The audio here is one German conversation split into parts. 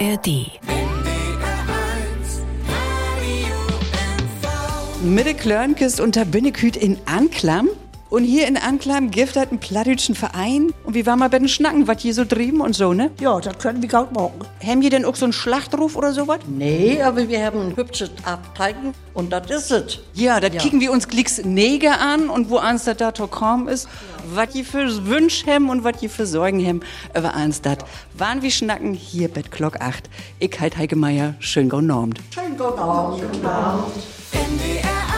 ARD. Mitte Klörnkist unter Binneküt in Anklam. Und hier in Anklam gibt es einen plattdütschen Verein. Und wie war mal bei den Schnacken, was hier so trieben und so, ne? Ja, das können wir gut machen. Haben die denn auch so einen Schlachtruf oder sowas? Nee, aber wir haben ein hübsches Abteigen und das ist es. Ja, das kicken wir uns glicks Neger an und wo eins das da kaum ist, was die für Wünsch haben und was die für Sorgen haben, über eins das. Waren wir schnacken hier bei Glock 8. Ich halt Heike Meier, schön genormt. Schön gut Abend. Für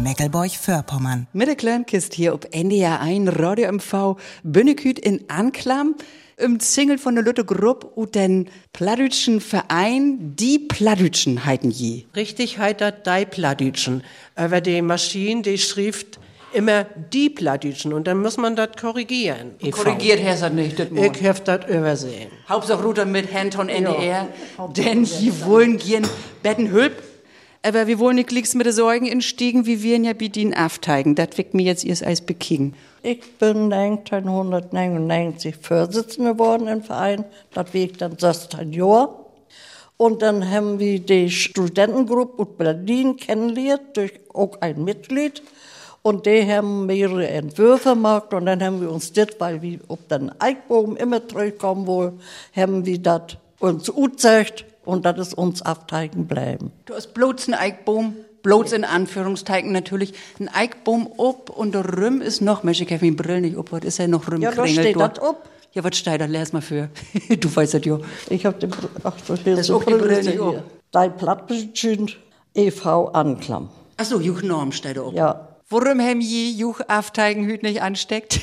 in Meckelburg-Vorpommern. Mitte Klörnkist hier ob NDR 1, Radio MV, Bünneküt in Anklam. Im Single von der Lütte Gruppe und den Plattdütschen Verein, die Plattdütschen heiten je. Richtig heitert die Plattdütschen. Aber die Maschine, die schrift immer die Plattdütschen und dann muss man das korrigieren. e.V. Korrigiert Herr das nicht, das Ich hab das übersehen. Hauptsache Ruder mit Hand und NDR, denn hier wollen gehen Betten hülp. Aber wir wollen nicht glicks mit den Sorgen instiegen, wie wir ihn ja bedienen afteigen. Das wickt mir jetzt ihr Eis bekiegen. Ich bin 1999 Vorsitzende geworden im Verein. Das war ich dann 16 Jahre. Und dann haben wir die Studentengruppe aus Berlin kennengelernt durch auch ein Mitglied. Und die haben mehrere Entwürfe gemacht. Und dann haben wir uns das, weil wir auf den Eichbogen immer zurückkommen wollen, haben wir das uns utzeigt. Und das ist uns afteigen bleiben. Du hast bloß ein Eichbaum, bloß in Anführungszeichen natürlich, ein Eichbaum ob und der Rüm ist noch, Mensch, ich hab meine Brille nicht ob, was ist ja noch Rüm Ja, da steht das ob. Ja, was steht da? Lehr's mal für. du weißt das ja. Ich hab den, ach, so hier Das ist so auch die Brille nicht auf. Dein Plattbüchen e.V. Anklam. Ach so, Juch Norm steht da ob. Ja. Worum haben je Juch afteigen hüt nicht ansteckt?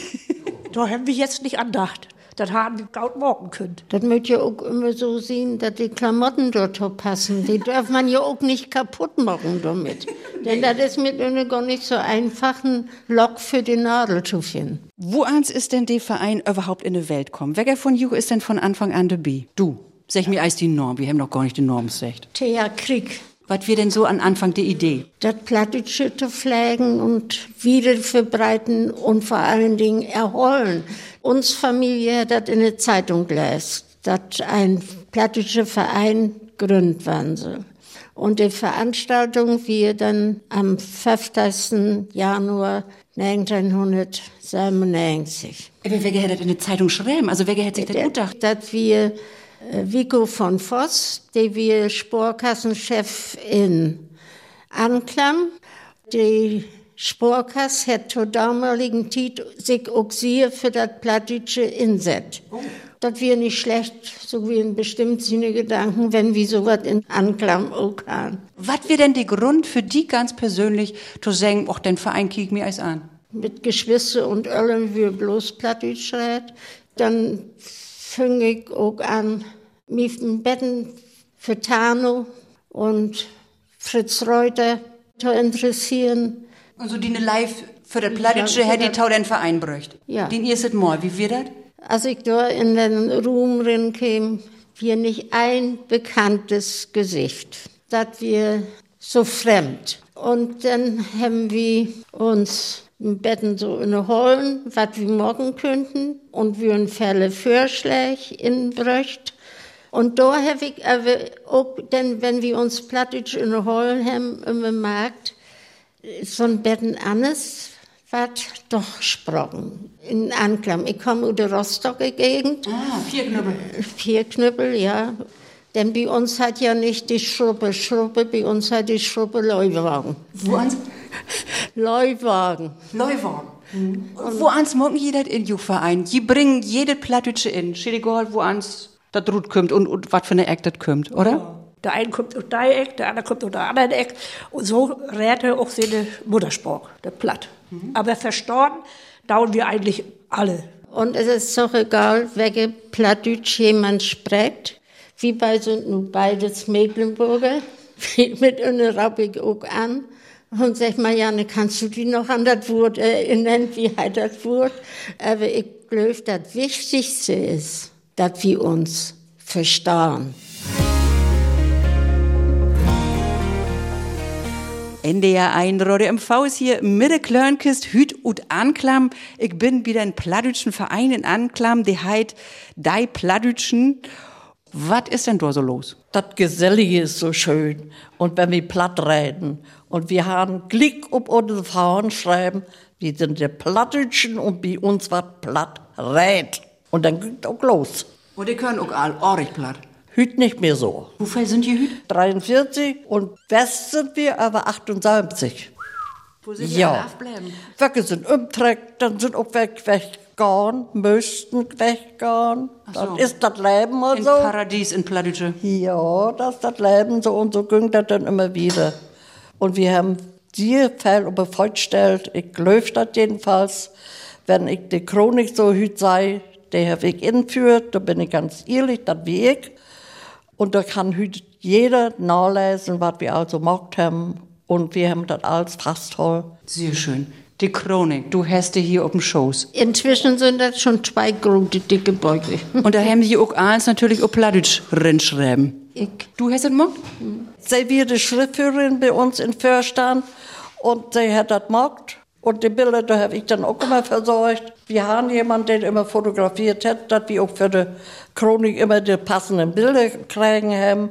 Da haben wir jetzt nicht andacht. Das haben wir gut morgen können. Das möcht ja auch immer so sehen, dass die Klamotten dort auch passen. Die darf man ja auch nicht kaputt machen damit. Denn das ist mit einer gar nicht so einfachen Lock für die Nadel zu finden. Wo ans ist denn der Verein überhaupt in die Welt kommen? Wer von Juch ist denn von Anfang an dabei? Du. Sag mir eis die Norm. Wir haben noch gar nicht die Norm gesagt. Thea Krieg. Was wir denn so an Anfang die Idee? Das Plattdeutsche zu pflegen und wieder verbreiten und vor allen Dingen erholen. Uns Familie hat das in der Zeitung gelesen, dass ein Plattdeutscher Verein gründet werden soll. Und die Veranstaltung wird dann am 50. Januar 1997. Aber wer hätte das in der Zeitung schreiben? Also wer hätte sich das gedacht? dass wir Vico von Voss, der wir Sporkassenchef in Anklam, die Sporkasse hat zur damaligen Zeit sich auch sehr für das Plattdeutsche inset. Das wäre nicht schlecht, so wie in bestimmt seine Gedanken, wenn wir sowas in Anklam auch haben. Was wäre denn der Grund für die ganz persönlich zu sagen, ach, den Verein kiek mir eis an? mit Geschwister und allem wir bloß Plattdeutsch. Dann fing ich auch an, mich im Betten für Tano und Fritz Reuter zu interessieren. Also die ne live für das Plattdeutsche hätte die Tau den Verein bräucht. Ja. Den erstes Mal. Wie wird das? Als ich da in den Ruhm rinkam, wir nicht ein bekanntes Gesicht. Das wir so fremd. Und dann haben wir uns im Betten so inneholen, was wir morgen könnten. Und wir ein Fälle Vorschläge in Brücht. Und da habe ich aber auch, denn wenn wir uns Plattdeutsch inneholen haben, immer merkt, so ein Betten anders wird doch gesprochen. In Anklam. Ich komme aus der Rostocker Gegend. Ah, vier Knüppel. Vier Knüppel, ja. Denn bei uns hat ja nicht die Schruppe Schruppe, bei uns hat die Schruppe Leuwagen. Wo Leuwagen. Leuwagen. Wo ans morgen jeder in Juchverein? Die bringen jede Plattdeutsche in. Egal, wo ans das Rut kommt und, und was für eine Eck das kommt, oder? Der eine kommt aus der Eck, der andere kommt aus der anderen Eck. Und so rät er auch seine Muttersprache, der Platt. Aber verstorben dauern wir eigentlich alle. Und es ist doch egal, welche Plattdeutsch jemand spricht. Wie bei sind nun beides Mecklenburger. Mit einer raub ich auch an. Und sag mal, Janne, kannst du dich noch an das Wort erinnern? Wie heißt das Wort? Aber ich glaube, das Wichtigste ist, dass wir uns verstehen. NDR 1 Rode MV ist hier Mitte Klörnkist, Hüt und Anklam. Ich bin wieder in Plattdütschen Verein in Anklam, der heit Dei Plattdütschen. Was ist denn da so los? Das Gesellige ist so schön. Und wenn wir platt reden und wir haben Klick auf unsere Frauen schreiben, wir sind der Plattdütschen und bei uns was platt rät. Und dann geht auch los. Und die können auch all ordentlich platt. Hüt nicht mehr so. Wie viel sind die Hüt? 43 und West sind wir aber 78. Wo sind Ja. alle aufbleiben? Wege sind umträgt, dann sind auch weg, weggegangen, müssten weggehen. so. Das ist das Leben und In so. Paradies in Plattdütsche. Ja, das ist das Leben so und so ging das dann immer wieder. Und wir haben die Fälle vorgestellt, ich glaube das jedenfalls, wenn ich die Chronik so hüt sei, der Weg inführt, da bin ich ganz ehrlich, das wie ich. Und da kann hüt jeder nachlesen, was wir also gemacht haben. Und wir haben das alles fast toll. Sehr schön. Die Chronik, du hast die hier auf dem Schoß. Inzwischen sind das schon zwei große, dicke Beutel. Und da haben die auch alles natürlich auf Plattdütsch rinschreiben. Ich. Du hast das gemacht? Sie wird die Schriftführerin bei uns in Förstand und sie hat das gemacht. Und die Bilder, da habe ich dann auch immer versorgt. Wir haben jemanden, der immer fotografiert hat, dass wir auch für die Chronik immer die passenden Bilder kriegen haben.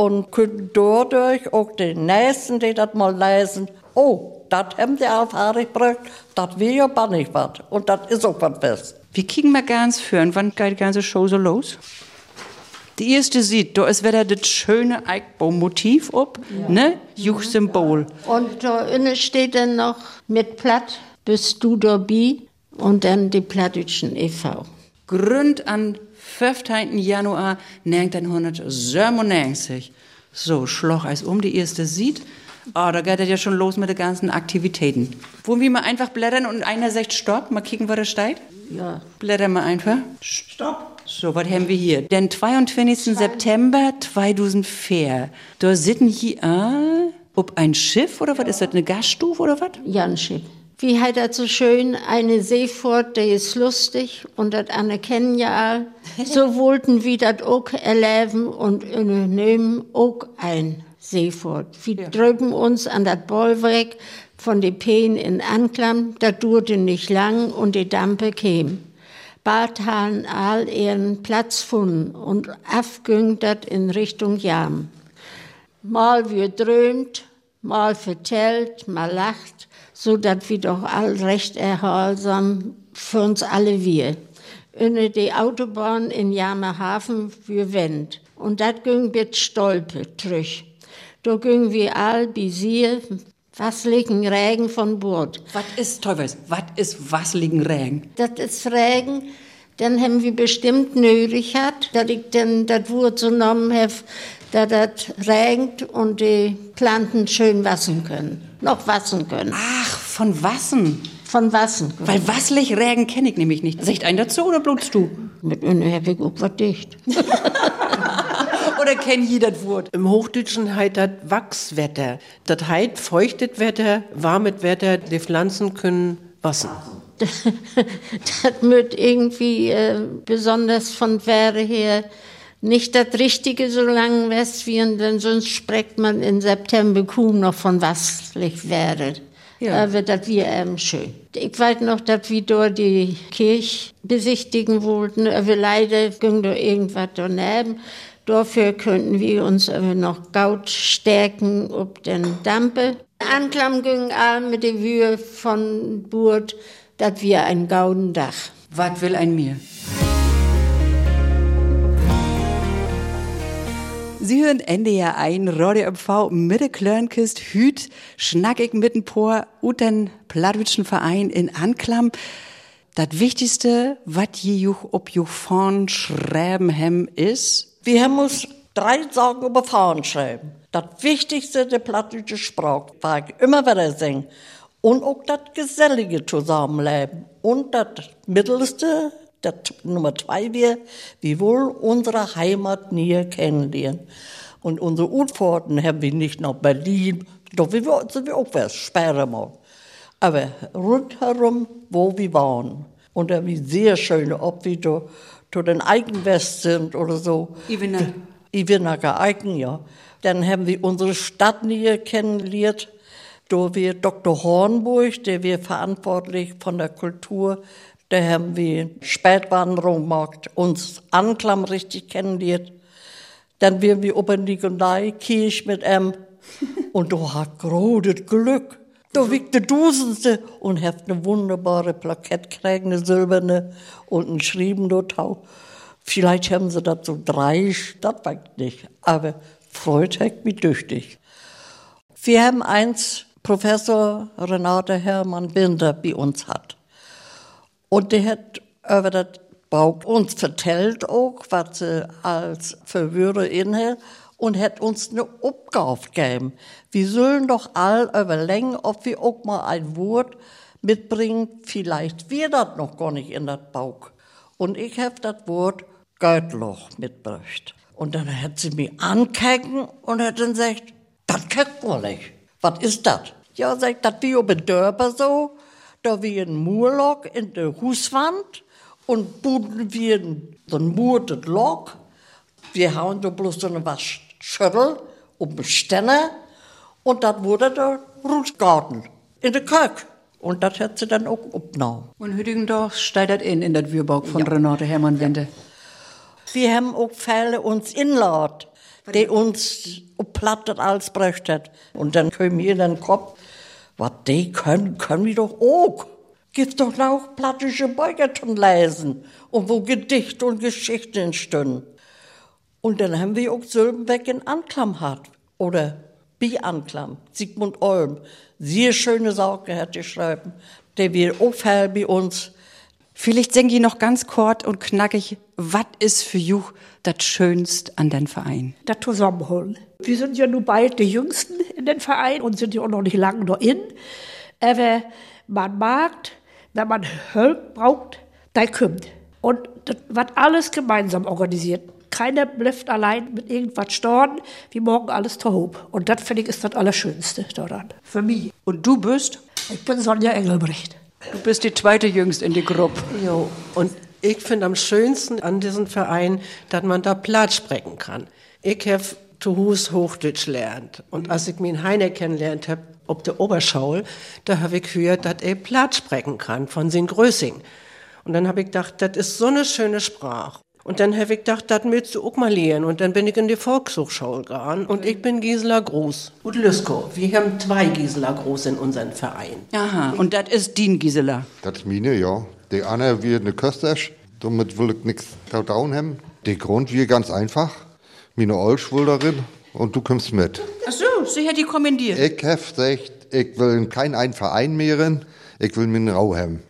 Und können dadurch auch den Nächsten, die das mal lesen, oh, das haben die Alfahrig gebracht, das will ja aber nicht was. Und das ist auch was Bestes. Wir kicken mal ganz führen. Wann geht die ganze Show so los? Die erste sieht, da ist wieder das schöne Eichbaum-Motiv ob, ne? Juch-Symbol. Und da innen steht dann noch mit Platt bist du dabei und dann die Plattdütschen e.V. Gründ an 15. Januar 1997. So, schloch als um die erste sieht. Ah, da geht das ja schon los mit den ganzen Aktivitäten. Wollen wir mal einfach blättern und einer sagt Stopp, mal kicken, wo das steht? Ja. Blättern wir einfach. Stopp. So, was haben wir hier? Den 22. September 2004. Da sitzen hier, ah, ob ein Schiff oder was ist das, eine Gaststufe oder was? Janschip. Wie hat er so schön eine Seefahrt, die ist lustig und das anerkennen ja all. So wollten wir das auch erleben und nehmen auch ein Seefahrt. Wir drüben uns an das Bollwerk von den Peen in Anklam, das dauerte nicht lang und die Dampe käm. Bald haben all ihren Platz gefunden und aufging das in Richtung Jam. Mal wir drömt, mal vertellt, mal lacht, so dass wir doch all recht erhaltsam für uns alle wir. Über die Autobahn in Jamerhafen wir Wendt. Und dat ging mit Stolpe trüch. Da ging wir all bis hier, was liegen Regen von Bord. Was ist, Teufels, was ist wasseligen Regen? Das ist Regen, dann haben wir bestimmt nötig hat, dass ich dann das Wort so genommen habe, dass das regnet und die Planten schön wassen können. Noch wassen können. Ach, von Wassen. Von wassen können. Weil wasselig Regen kenne ich nämlich nicht. Sagt ein dazu oder blutst du? Mit einer habe ich auch was dicht. Oder kenn jeder das Wort? Im Hochdeutschen heißt das Wachswetter. Das heißt feuchtet Wetter, warmes Wetter, die Pflanzen können wassen. das wird irgendwie äh, besonders von Wäre her nicht das Richtige so lang Westviren, denn sonst spricht man in September kaum noch von wasslich wäre. Ja. Aber das wir eben schön. Ich weiß noch, dass wir dort die Kirche besichtigen wollten, aber leider ging da irgendwas daneben. Dafür könnten wir uns aber noch Gaut stärken ob den Dampe. Anklam ging all mit der Wühe von Burt, dass wir ein gauden Dach. Was will ein mir? Sie hören Ende ja ein, Radio MV mit der Klörnkist, Hüt, schnackig mitten por, und den Plattwitschen Verein in Anklam. Das Wichtigste, was je juch ob juch vorn schreiben hem is, Wir haben uns drei Sorgen über Frauen schreiben. Das Wichtigste der plattdeutsche Sprache, war immer wieder singen. Und auch das gesellige Zusammenleben. Und das Mittelste, das Nummer zwei wir, wie wohl unsere Heimat näher kennenlernen. Und unsere Utfahrten haben wir nicht nach Berlin, doch wir sind wir auch was, später mal. Aber rundherum, wo wir waren. Und da wie sehr schön, ob wir da, zu den Eigenwest sind oder so. Ivenacker. Ivenacker Eiken, ja. Dann haben wir unsere Stadt näher kennengelernt. Da wir Dr. Hornburg, der wir verantwortlich von der Kultur, der haben wir Spätwanderung gemacht, uns Anklam richtig kennengelernt. Dann wir wir oben die Kirche mit ihm. Und du hat großes Glück. Da wiegt der Dusendste und hat eine wunderbare Plakette gekriegt, eine silberne und ein Schrieben dort. Vielleicht haben sie dazu drei, das weiß ich nicht. Aber freut hat mich tüchtig. Wir haben eins, Professor Renate Hermann Binder bei uns hat. Und der hat über das Bauch uns vertellt auch, was sie als Verwirre inhält und hat uns eine Aufgabe gegeben. Wir sollen doch all überlegen, ob wir auch mal ein Wort mitbringen, vielleicht wir das noch gar nicht in das Bauch. Und ich habe das Wort Göttloch mitgebracht. Und dann hat sie mich angeguckt und hat dann gesagt, das kennt man nicht. Was ist das? Ja, sagt, das wie auf den Dörper so, da wie ein Murlock in der Huswand und buden wir so ein murtes Lock. Wir hauen da bloß so eine Waschschüttel um den Ständer und das wurde der Rußgarten in der Kök. Und das hat sie dann auch abgenommen. Und Hüdingendorf steigt in, in das Würburg von ja. Renate Hermann-Wende. Wir haben auch Fälle uns inlaut, die uns plattet als bräuchtet. Und dann können wir in den Kopf, was die können, können wir doch auch. Gibt doch auch plattische Beugerton lesen und wo Gedichte und Geschichten entstehen. Und dann haben wir auch Sylbenbeck in Anklam gehabt. Oder Bi-Anklam, Sigmund Olm. Sehr schöne Sachen hat geschrieben, der wir auch bei uns. Vielleicht singen ich noch ganz kurz und knackig, was ist für you das Schönste an den Verein? Das Zusammenholen. Wir sind ja nun bald die Jüngsten in den Verein und sind ja auch noch nicht lange noch in. Aber man mag, wenn man Hilfe braucht, dann kommt. Und das wird alles gemeinsam organisiert. Keiner bleibt allein mit irgendwas storn, wie morgen alles zu Und das finde ich ist das Allerschönste daran. Für mich. Und du bist? Ich bin Sonja Engelbrecht. Du bist die zweite Jüngst in die Gruppe. Jo, und ich finde am schönsten an diesem Verein, dass man da Platz sprechen kann. Ich habe zu Hus Hochdeutsch lernt. Und als ich mich Heine kennenlernt habe, ob der Oberschaul, da habe ich gehört, dass er Platz sprechen kann von sin Größing. Und dann habe ich gedacht, das ist so eine schöne Sprache. Und dann habe ich gedacht, das willst du auch mal lernen. Und dann bin ich in die Volkshochschule gegangen. Und ich bin Gisela Groß. Und Lüsko. Wir haben zwei Gisela Groß in unserem Verein. Aha. Und das ist Dien Gisela? Das ist meine, ja. Die andere wird eine Köstersch. Damit will ich nichts down haben. Der Grund wir ganz einfach. Meine Olschwulderin und du kommst mit. Ach so, sie hat die kommandiert. Ich habe gesagt, ich will in keinen Verein mehr, ich will mir einen Rau haben.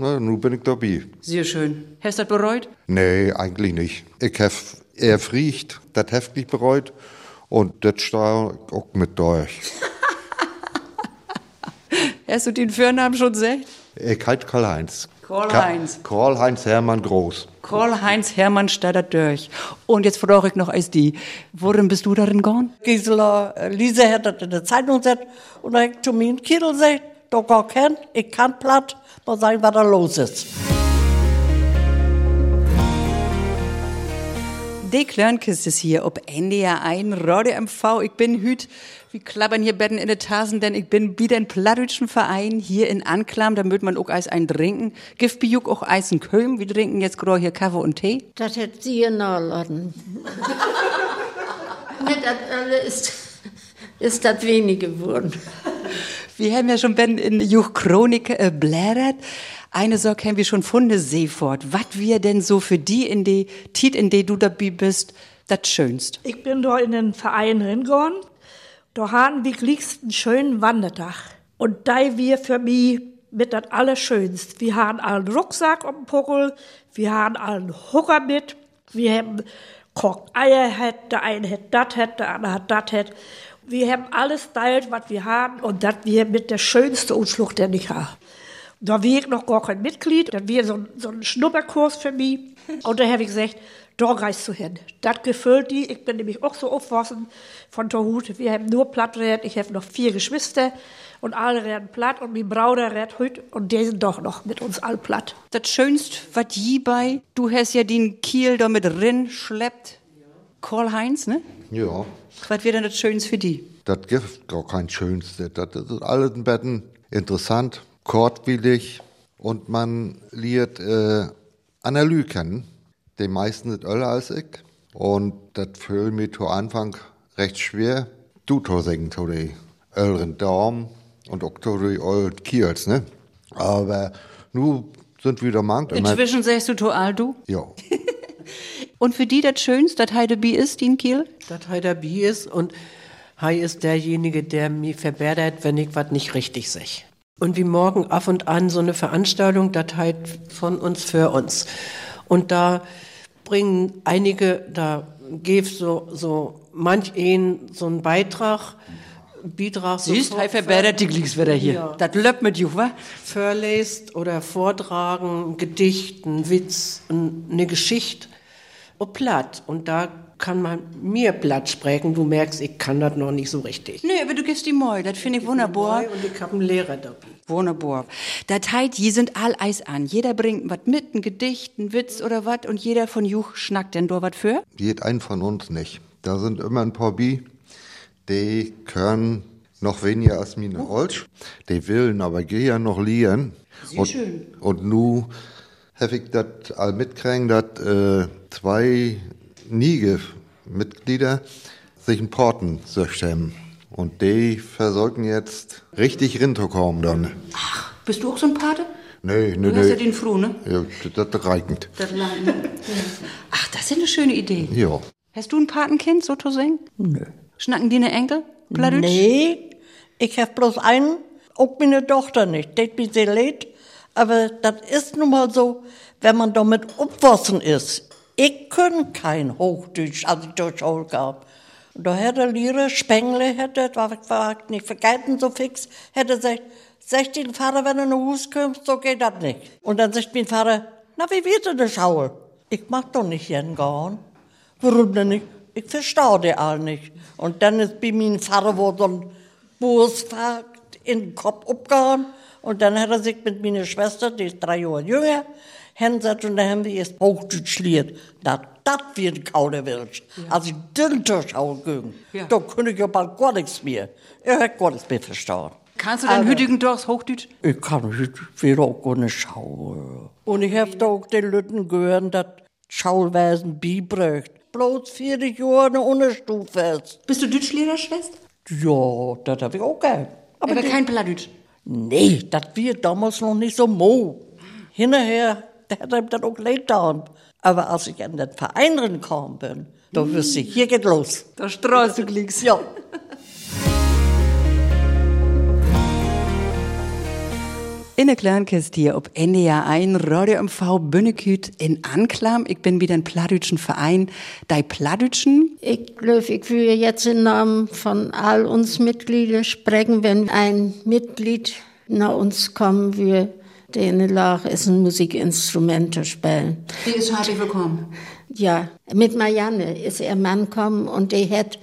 Na, nun bin ich dabei. Sehr schön. Hast du das bereut? Nee, eigentlich nicht. Ich habe eher friegt, das heftig bereut und das stehe auch mit durch. Hast du den Vornamen schon gesagt? Ich heiße Karl-Heinz. Karl-Heinz. Karl-Heinz Hermann Groß. Karl-Heinz Hermann Stadter durch. Und jetzt frage ich noch als die, worin bist du darin gegangen? Gisela, äh, Lise hat das in der Zeitung gesagt und dann hat zu mir in Kiel gesagt, doch gar kein, ich kann platt, mal sagen, was da los ist. Die Klörnkiste ist hier, ob NDR ein, Radio MV. Ich bin hüt, wir klappern hier Betten in der Tasen, denn ich bin wieder in plattdeutschen Verein hier in Anklam, da mögt man auch Eis eintrinken. Gift Bijuk auch Eis in Köln, wir trinken jetzt gerade hier Kaffee und Tee. Das hätte sie ja nachladen. das ist, ist das wenige geworden. Wir haben ja schon Ben in Juch Chronik äh, blättert. Eine Sorge haben wir schon gefunden, Seefort. Was wir denn so für die in die Tit, in die du dabei bist, das Schönst? Ich bin da in den Verein hingegangen. Da haben wir liegst einen schönen Wandertag. Und da wir für mich mit das Allerschönst. Wir haben einen Rucksack um den Puckel, wir haben einen Hucker mit, wir haben kocht Eier, der eine hat das, der andere hat das. Wir haben alles teilt, was wir haben und das wir mit der schönsten Ausflucht, den ich habe. Da war ich noch gar kein Mitglied, das war so, so ein Schnupperkurs für mich. Und da habe ich gesagt, da reist du hin. Das gefällt die. Ich bin nämlich auch so aufgewachsen von Torhut. Wir haben nur Platträd. Ich habe noch vier Geschwister und alle reden platt und mein Bruder redet heute und die sind doch noch mit uns all platt. Das Schönste, was je bei, du hast ja den Kiel da mit rin schleppt. Karl Heinz, ne? Ja. Was wäre denn das Schönste für die? Das gibt gar kein Schönste. Das ist alles ein Betten interessant, kurzwillig und man lernt äh, Analyse kennen. Die meisten sind älter als ich. Und das fühlt mir zu Anfang recht schwer. Du singen zu den älteren Damen und auch zu den alten Kiels, ne? Aber nu sind wieder mank. Inzwischen sagst du to all du? Ja. Und für die das Schönste, dass Heide Bi ist, die in Kiel? dass Hei der Bi ist und Hei ist derjenige, der mir verbessert, wenn ich was nicht richtig sag. Und wie morgen auf und an so eine Veranstaltung, das halt von uns für uns. Und da bringen einige, da gibt so, so manch ein so einen Beitrag, Beitrag Siehst, Hei verbessert die Glicks wieder hier. Ja. Das löppt mit Juch, wa? verlässt oder vortragen, ein Gedicht, ein Witz, ein- eine Geschichte und platt. Und da kann man mir platt sprechen. Du merkst, ich kann das noch nicht so richtig. Nee, aber du gibst die Moi, das finde ich wunderbar. Und ich habe einen Lehrer dabei. Wunderbar. Das heißt, die sind all Eis an. Jeder bringt was mit, ein Gedicht, ein Witz oder was und jeder von Juch schnackt denn da was für? Geht ein von uns nicht. Da sind immer ein paar Bi, die können noch weniger als meine Holz. Die willen aber gehen noch lieren. und, schön. Und nu ich das all mitkriegen, dass äh, zwei Niege-Mitglieder sich einen Porten haben. Und die versorgen jetzt richtig rinterkommen dann. Bist du auch so ein Pate? Nee, nee, Du hast ja nee. den Froh, ne? Ja, das reicht. Das? Ach, das ist eine schöne Idee. Ja. Hast du ein Patenkind, so zu singen? Nö. Schnacken die eine Enkel? Plattdeutsch? Nee, ich hab bloß einen, auch meine Tochter nicht. Das bin sehr leid. Aber das ist nun mal so, wenn man damit aufgewachsen ist. Ich kann kein Hochdeutsch, als ich durch Schule kam. Und da hätte Lehrer Spengle, hätte, war, war nicht vergessen so fix, hätte gesagt, sag den Vater, wenn du nach Hause kommst, so geht das nicht. Und dann sagt mein Vater, na, wie wird denn das Schule? Ich mag doch nicht gern gehen. Warum denn nicht? Ich verstehe die all nicht. Und dann ist bei meinem Vater wo so ein Busfahrt in den Kopf abgehauen. Und dann hat er sich mit meiner Schwester, die ist drei Jahre jünger, hinsetzt und dann haben wir erst Hochdeutsch lehrt. Na, das wird Kauderwelsch. Als ich den Durchschau ging, Ja. da könnte ich ja bald gar nichts mehr. Ich hab gar nichts mehr verstanden. Kannst du dein hütigen Dorfs Hochdeutsch? Ich kann wieder auch gar nicht schauen. Und ich hab da auch den Leuten gehört, dass Schauwesen beibricht. Bloß vier Jahre eine Unterstufe ist. Bist du Deutschlehrerschwester? Ja, das hab ich auch gern. Aber, die- kein Plattdeutsch. Nee, das wird damals noch nicht so mo. Hinterher, da hat er dann auch leid getan. Aber als ich an den Verein rangekommen bin, da wusste ich, hier geht los. Da strahlst du Glicks. Ja. In der Kleinkist hier ob NDR 1 Radio MV Bünneküt in Anklam. Ich bin wieder ein plattdütschen Verein. Dei Plattdütschen. Ich glaube, ich will jetzt im Namen von all uns Mitgliedern sprechen, wenn ein Mitglied nach uns kommen will, der in der Lage ist, ein zu spielen. Die ist herzlich willkommen. Ja, mit Marianne ist er Mann gekommen und der hat,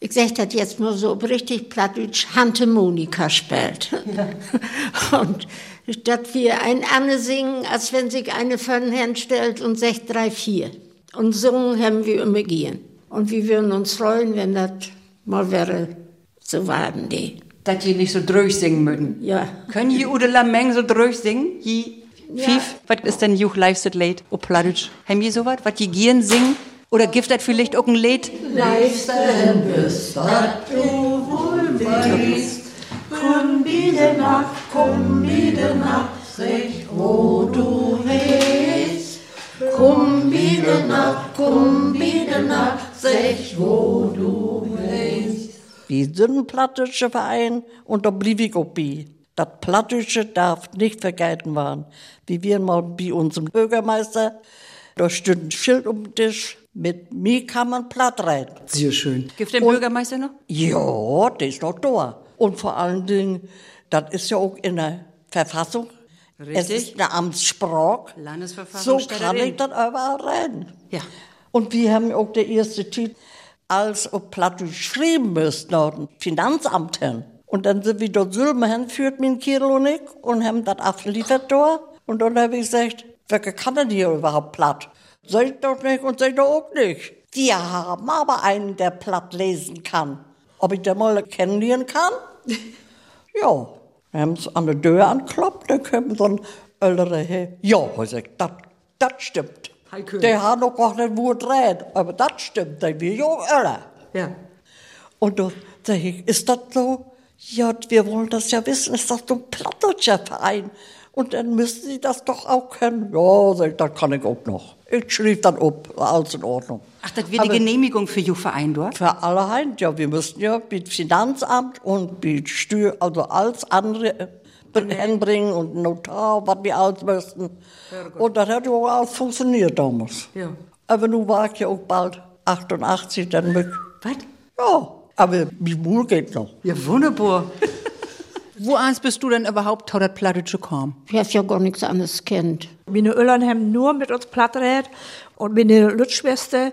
ich sag das jetzt nur so richtig plattdeutsch, Hantemonika spielt. Und statt wir ein Anne singen, als wenn sich eine von Herrn stellt und sagt drei, vier. Und singen haben wir immer gehen. Und wir würden uns freuen, wenn das mal wäre, so waren die. Dass die nicht so durch singen mögen. Ja. Können die Ude Lameng so durch singen? Fief, was ist denn Juch Live Sit Late? O Plattdeutsch. Haben die sowas? Was die gieren singen? Oder gibt das vielleicht auch ein Lied? Wir sind ein plattdeutscher Verein und da blieb ich auch bei. Das Plattdeutsche darf nicht vergessen werden. Wie wir mal bei unserem Bürgermeister, da steht ein Schild um den Tisch, mit mir kann man platt reiten. Sehr schön. Gibt den Bürgermeister noch? Ja, der ist noch da. Und vor allen Dingen, das ist ja auch in der Verfassung. Es Richtig. ist eine Amtssprache. Landesverfassung So kann da ich das überall reden. Ja. Und wir haben auch der erste Titel, als ob Plattdeutsch schreiben müsst, nach dem Finanzamt hin. Und dann sind wir dort Sülmen hinführt, mein Kirl und ich, und haben das abgeliefert dort. Und dann habe ich gesagt, wer kann denn hier überhaupt platt? Sag ich doch nicht und sag ich doch auch nicht. Wir haben aber einen, der platt lesen kann. ob ich den mal kennenlernen kann. ja, dann haben sie an der Tür anklopft, dann kommt so ein älterer her. Ja, ich sag, das stimmt. Der hat noch gar nicht wo dreht, aber das stimmt, der will ja älter. Ja. Und dann sag ich, ist das so? Ja, wir wollen das ja wissen, ist das so ein plattdeutscher Verein? Und dann müssen Sie das doch auch können. Ja, sag ich, das kann ich auch noch. Ich schrieb dann ab, alles in Ordnung. Ach, das wird die Genehmigung für Ihr Verein dort? Für alle Hand, ja, wir müssen ja mit Finanzamt und mit Steuer, also alles andere äh, hinbringen und Notar, was wir alles müssen. Und das hat ja auch alles funktioniert damals. Ja. Aber nun war ich ja auch bald 88, dann mit. Was? Ja, aber die Mul geht noch. Ja, wunderbar. Wo eins bist du denn überhaupt tau das Plattdeutsche kam? Ich habe ja gar nichts anderes kennt. Meine Öllern haben nur mit uns Plattred und meine Lütschwester,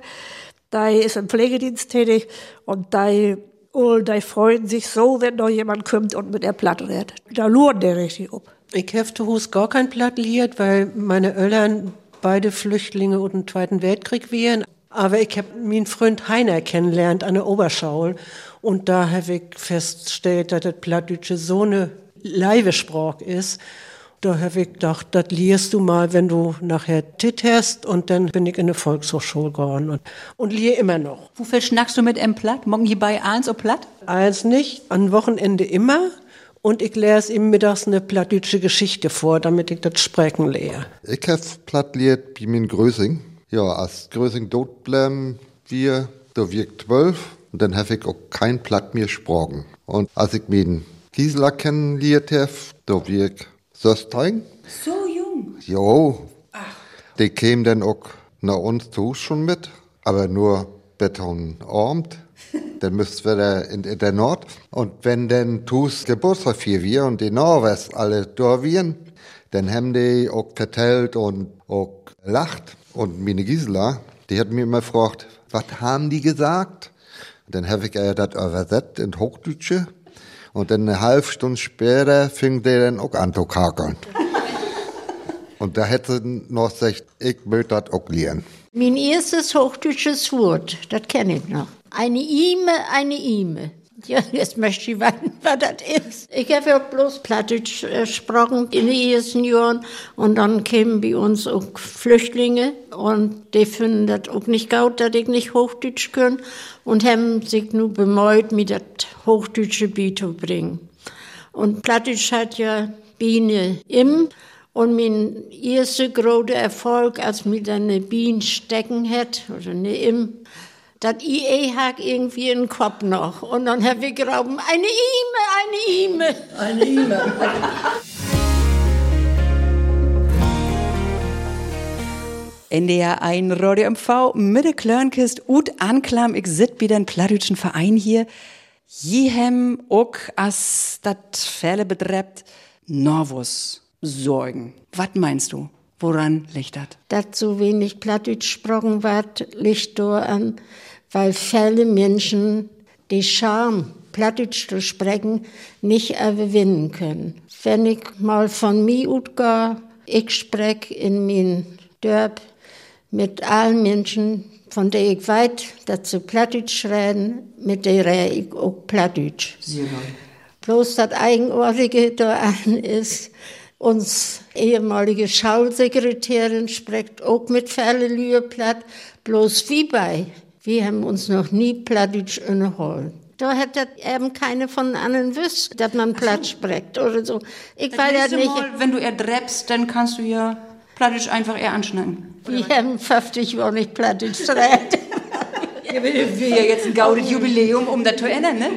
die ist im Pflegedienst tätig und die, oh, die freuen sich so, wenn noch jemand kommt und mit der Plattred. Da luren der richtig ab. Ich habe zu Hus gar kein Platt liert, weil meine Eltern beide Flüchtlinge und den Zweiten Weltkrieg wären. Aber ich habe meinen Freund Heiner kennengelernt an der Oberschaul. Und da habe ich festgestellt, dass das Plattdeutsche so eine Leibesprach ist. Da habe ich gedacht, das liest du mal, wenn du nachher Tit hast. Und dann bin ich in eine Volkshochschule gegangen und, und lier immer noch. Wo viel schnackst du mit em Platt? Morgen hier bei eins ob Platt? Eins nicht, am Wochenende immer. Und ich lese ihm mittags eine plattdeutsche Geschichte vor, damit ich das sprechen lehre. Ich hab platt liert wie mein Grösing. Ja, als tot bleiben wir, da wirkt zwölf. Und dann hab ich auch kein Platt mehr gesprochen. Und als ich meinen Gisela kennenliert hab, da wirkt Söstein. So jung. Jo. Die kämen dann auch nach uns zu schon mit, aber nur betonarmt. dann müssten wir da in, in der Nord. Und wenn dann Tus Geburtstag für wir und die Norwest alle da wären, dann haben die auch vertellt und auch lacht. Und meine Gisela, die hat mir immer gefragt, was haben die gesagt? Und dann habe ich ihr das übersetzt in Hochdeutsche. Und dann eine halbe Stunde später fing der dann auch an zu kakeln. Und da hätte sie noch gesagt, ich möchte das auch lernen. Mein erstes hochdeutsches Wort, das kenne ich noch. Eine Ime, eine Ime. Ja, jetzt möchte ich wissen, was das ist. Ich habe ja bloß Plattdeutsch gesprochen in den ersten Jahren und dann kämen bei uns auch Flüchtlinge und die finden das auch nicht gut, dass ich nicht Hochdeutsch kann und haben sich nur bemüht, mir das Hochdeutsche beizubringen. Und Plattdeutsch hat ja Biene im und mein erster großer Erfolg, als mir dann eine Biene stecken hat, oder eine im, das IE hat irgendwie in den Kopf noch. Und dann habe ich geraubt, eine Ime, eine Ime. Eine E-Mail. NDR 1 Radio MV mit der Klörnkist ut anklam, ich sit wieder ein plattdeutschen Verein hier. Jehem ook as dat Fälle betrebt, Norvus sorgen. Was meinst du? Woran liegt das? dass so wenig Plattdeutsch gesprochen wird, liegt daran, weil viele Menschen die Scham, Plattdeutsch zu sprechen, nicht überwinden können. Wenn ich mal von mir utgehe, ich spreche in mein Dörp mit allen Menschen, von denen ich weiß, dass sie Plattdeutsch reden, mit denen ich auch Plattdeutsch. Bloß das Eigenartige daran ist, uns ehemalige Schausekretärin spricht auch mit Fälle Lüheplatt, bloß wie bei. Wir haben uns noch nie Plattdeutsch inneholen. Da hätte eben keine von anderen wüsst, dass man Platt spricht oder so. Ich weiß ja nicht. Mal, wenn du eher dreppst, dann kannst du ja Plattdeutsch einfach eher anschnacken. Wir haben 50 Jahre nicht Plattdeutsch geredet. Ja, wir ja jetzt ein gaudes Jubiläum, um das zu ändern, ne?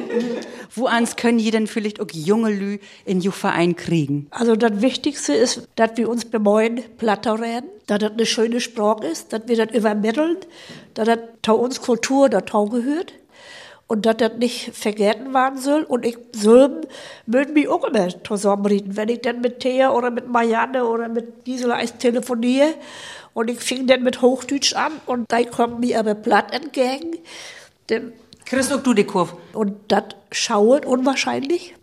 Wo ans können die denn vielleicht auch junge Lü in den Verein kriegen? Also das Wichtigste ist, dass wir uns bemühen, Platter reden, dass das eine schöne Sprache ist, dass wir das übermitteln, dass das zu uns Kultur dazu gehört und dass das nicht vergessen werden soll. Und ich soll, mögen mich auch immer zusammenreden, wenn ich dann mit Thea oder mit Marianne oder mit Gisela eins telefoniere und ich fing dann mit Hochdeutsch an und dann kommt mir aber platt entgegen. Dann Kriegst auch du die Kurve? und das schauet unwahrscheinlich.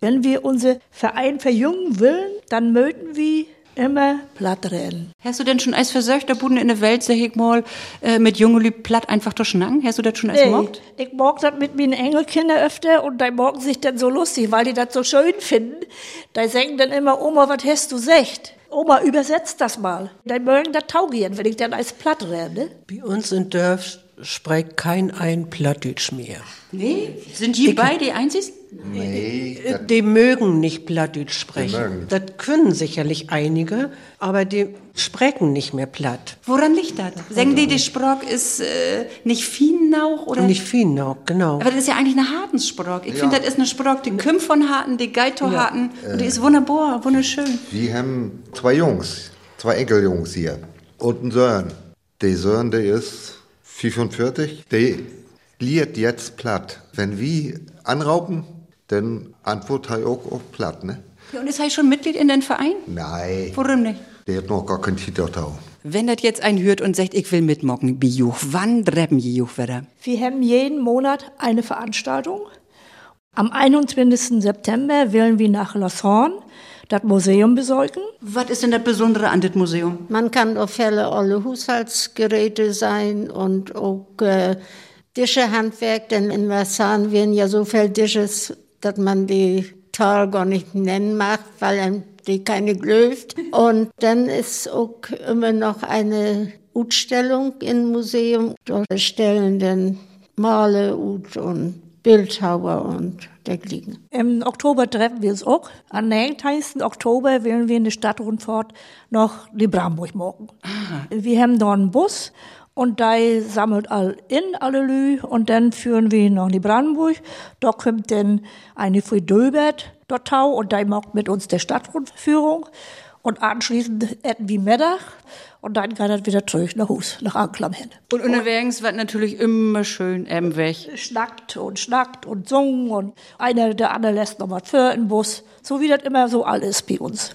Wenn wir unser Verein verjüngen wollen, dann möchten wir Immer platt reden. Hast du denn schon als versöchter Buden in der Welt, sag ich mal, äh, mit jungen Lüb platt einfach durchschnacken? Hast du das schon als Nee, mockt? ich mag das mit meinen Enkelkindern öfter und die morgen sich dann so lustig, weil die das so schön finden. Die sagen dann immer, Oma, was hast du gesagt? Oma, übersetzt das mal. Die mögen das taugieren, wenn ich dann als platt rede. Ne? Bei uns in Dörf spricht kein ein Plattdeutsch mehr. Nee? Sind die beide die einzigsten? Nee, Äh, Die mögen nicht Plattdeutsch sprechen. Das können sicherlich einige, aber die sprechen nicht mehr platt. Woran liegt das? Sagen die, die Sprach ist äh, nicht Fiennauch oder? Nicht viel noch, genau. Aber das ist ja eigentlich eine Hartensprach. Ich finde, das ist eine Sprach, die kommt von Harten, die geht zu Harten. Und die ist wunderbar, wunderschön. wir haben zwei Jungs, zwei Enkeljungs hier und einen Sohn. Der Sohn, der ist 45, der liert jetzt platt. Wenn wir anrauben, dann antwortet er auch auf platt, ne? Ja, und ist er schon Mitglied in den Verein? Nein, Warum nicht? der hat noch gar keinen Titel da. Wenn das jetzt ein hört und sagt, ich will mitmocken, Bijuch, wann treppen die Juch wieder? Wir haben jeden Monat eine Veranstaltung. Am 21. September wollen wir nach Lausanne das Museum besuchen. Was ist denn das Besondere an das Museum? Man kann auf Fälle alle Haushaltsgeräte sein und auch äh, Tischehandwerk, denn in Lausanne werden ja so viele Dishes, dass man die Tal gar nicht nennen mag, weil einem die keine glöft. Und dann ist auch immer noch eine Ausstellung im Museum. Dort stellen dann Male ut und Bildhauer und dergleichen. Im Oktober treffen wir uns auch. Am 19. Oktober wollen wir in der Stadtrundfahrt nach Libramburg morgen. Wir haben da einen Bus und da sammelt all in alle Lü und dann führen wir nach Libramburg. Da kommt dann eine für Döbert dort tau und da macht mit uns der Stadtrundführung. Und anschließend essen wir Mittag und dann geht er wieder zurück nach Hus, nach Anklam hin. Und unterwegs wird natürlich immer schön im Weg. schnackt und schnackt und sungen und einer der andere lässt noch was für im Bus. So wie das immer so alles bei uns.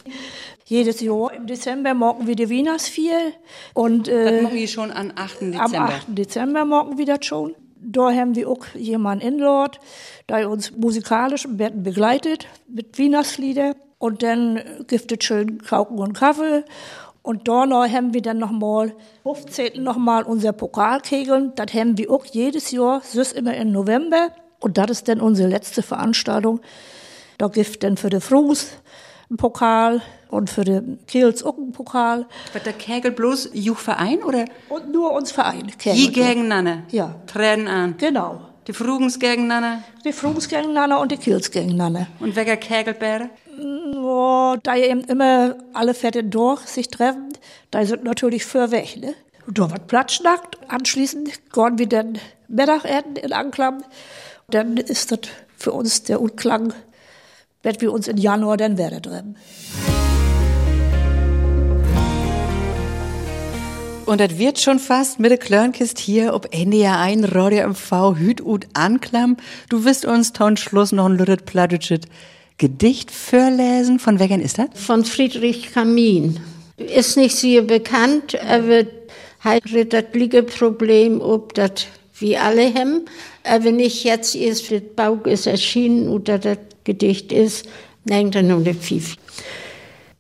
Jedes Jahr im Dezember morgen wir die Weihnachtsfeier und Das äh, machen wir schon am 8. am Dezember. 8. Dezember morgen wir das schon. Da haben wir auch jemanden in Lord, der uns musikalisch im Betten begleitet mit Weihnachtslieder. Und dann gibt es schön Kauken und Kaffee. Und da haben wir dann nochmal, 15. nochmal unser Pokalkegeln. Das haben wir auch jedes Jahr, ist immer im November. Und das ist dann unsere letzte Veranstaltung. Da gibt dann für den Frus einen Pokal und für den Kehls auch einen Pokal. Wird der Kegel bloß Juchverein oder Und nur uns Verein. je gegeneinander? Ja. Treten an. Genau. Die Frugens gegeneinander Die Frus gegeneinander und die Kehls gegeneinander. und welcher Kegelbäre? Oh, da eben immer alle Fette durch sich treffen, da sind natürlich für weg, ne? Und da wird Platz anschließend gehen wir dann Mittagessen in Anklam. Dann ist das für uns der Unklang, wenn wir uns im Januar dann wieder treffen. Und das wird schon fast mit der Klörnkist hier ob Ende Jahr ein Radio MV Hüt ut anklam. Du wirst uns ton Schluss noch ein lüttet plattitschet Gedicht vorlesen. Von wegen ist das? von Friedrich Kamin. Ist nicht sehr bekannt, aber hat das liege Problem, ob das wie alle haben, aber nicht jetzt erst das Bauch ist erschienen oder das Gedicht ist, denkt er nur viel.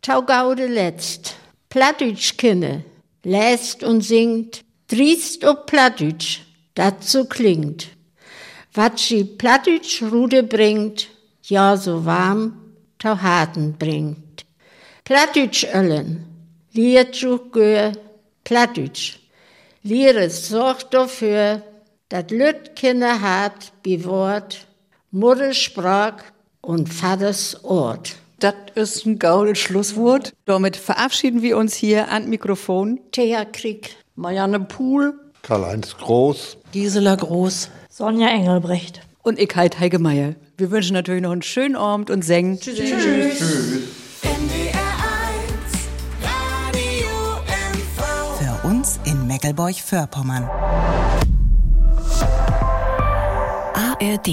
Taugaude letzt, Plattdeutsch kinne, lässt und singt, driest ob Plattdeutsch, so klingt. Wat sie Plattdeutsch Rude bringt, ja so warm, tau Harten bringt. Plattdeutsch öllen, liert juch gör, Plattdeutsch. Lehre sorgt dafür, dat Lüt Kinder hat, bi Wort, Muttersprach und Vaters Ort. Das ist ein gaudes Schlusswort. Damit verabschieden wir uns hier an Mikrofon. Thea Krieg. Marianne Pohl, Karl-Heinz Groß. Gisela Groß. Sonja Engelbrecht. Und ich Heike Meier. Wir wünschen natürlich noch einen schönen Abend und singen. Tschüss. NDR 1 Radio MV. Für uns in Meckelburg-Vorpommern. ARD